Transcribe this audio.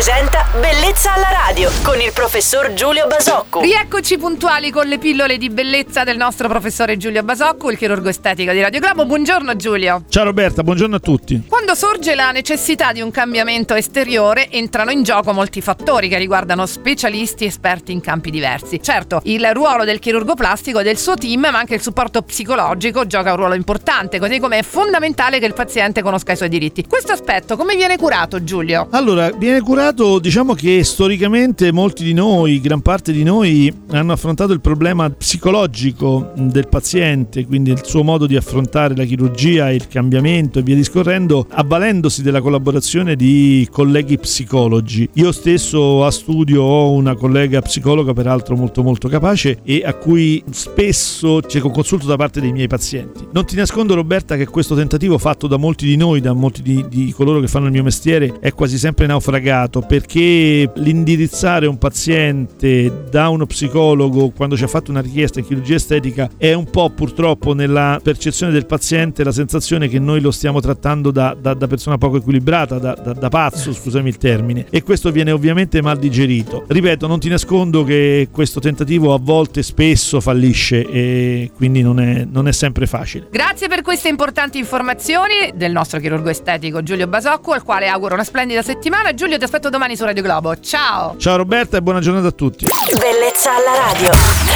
presenta Bellezza alla radio con il professor Giulio Basocco. Rieccoci puntuali con le pillole di bellezza del nostro professore Giulio Basocco, il chirurgo estetico di Radio Globo. Buongiorno Giulio. Ciao Roberta, buongiorno a tutti. Quando sorge la necessità di un cambiamento esteriore, entrano in gioco molti fattori che riguardano specialisti esperti in campi diversi. Certo, il ruolo del chirurgo plastico e del suo team, ma anche il supporto psicologico gioca un ruolo importante, così come è fondamentale che il paziente conosca i suoi diritti. Questo aspetto come viene curato Giulio? Allora, viene curato, diciamo che storicamente molti di noi, gran parte di noi, hanno affrontato il problema psicologico del paziente, quindi il suo modo di affrontare la chirurgia, il cambiamento e via discorrendo, avvalendosi della collaborazione di colleghi psicologi. Io stesso a studio ho una collega psicologa, peraltro molto molto capace, e a cui spesso c'è un consulto da parte dei miei pazienti. Non ti nascondo Roberta che questo tentativo fatto da molti di noi, da molti di, di coloro che fanno il mio mestiere, è quasi sempre naufragato perché l'indirizzare un paziente da uno psicologo quando ci ha fatto una richiesta in chirurgia estetica è un po' purtroppo nella percezione del paziente la sensazione che noi lo stiamo trattando da, da, da persona poco equilibrata, da, da, pazzo, scusami il termine, e questo viene ovviamente mal digerito. Ripeto, non ti nascondo che questo tentativo a volte spesso fallisce e quindi non è, non è sempre facile. Grazie per queste importanti informazioni del nostro chirurgo estetico Giulio Basocco, al quale auguro una splendida settimana. Giulio, ti aspetto domani su Radio Globo. Ciao! Ciao Roberta e buona giornata a tutti. Bellezza alla radio.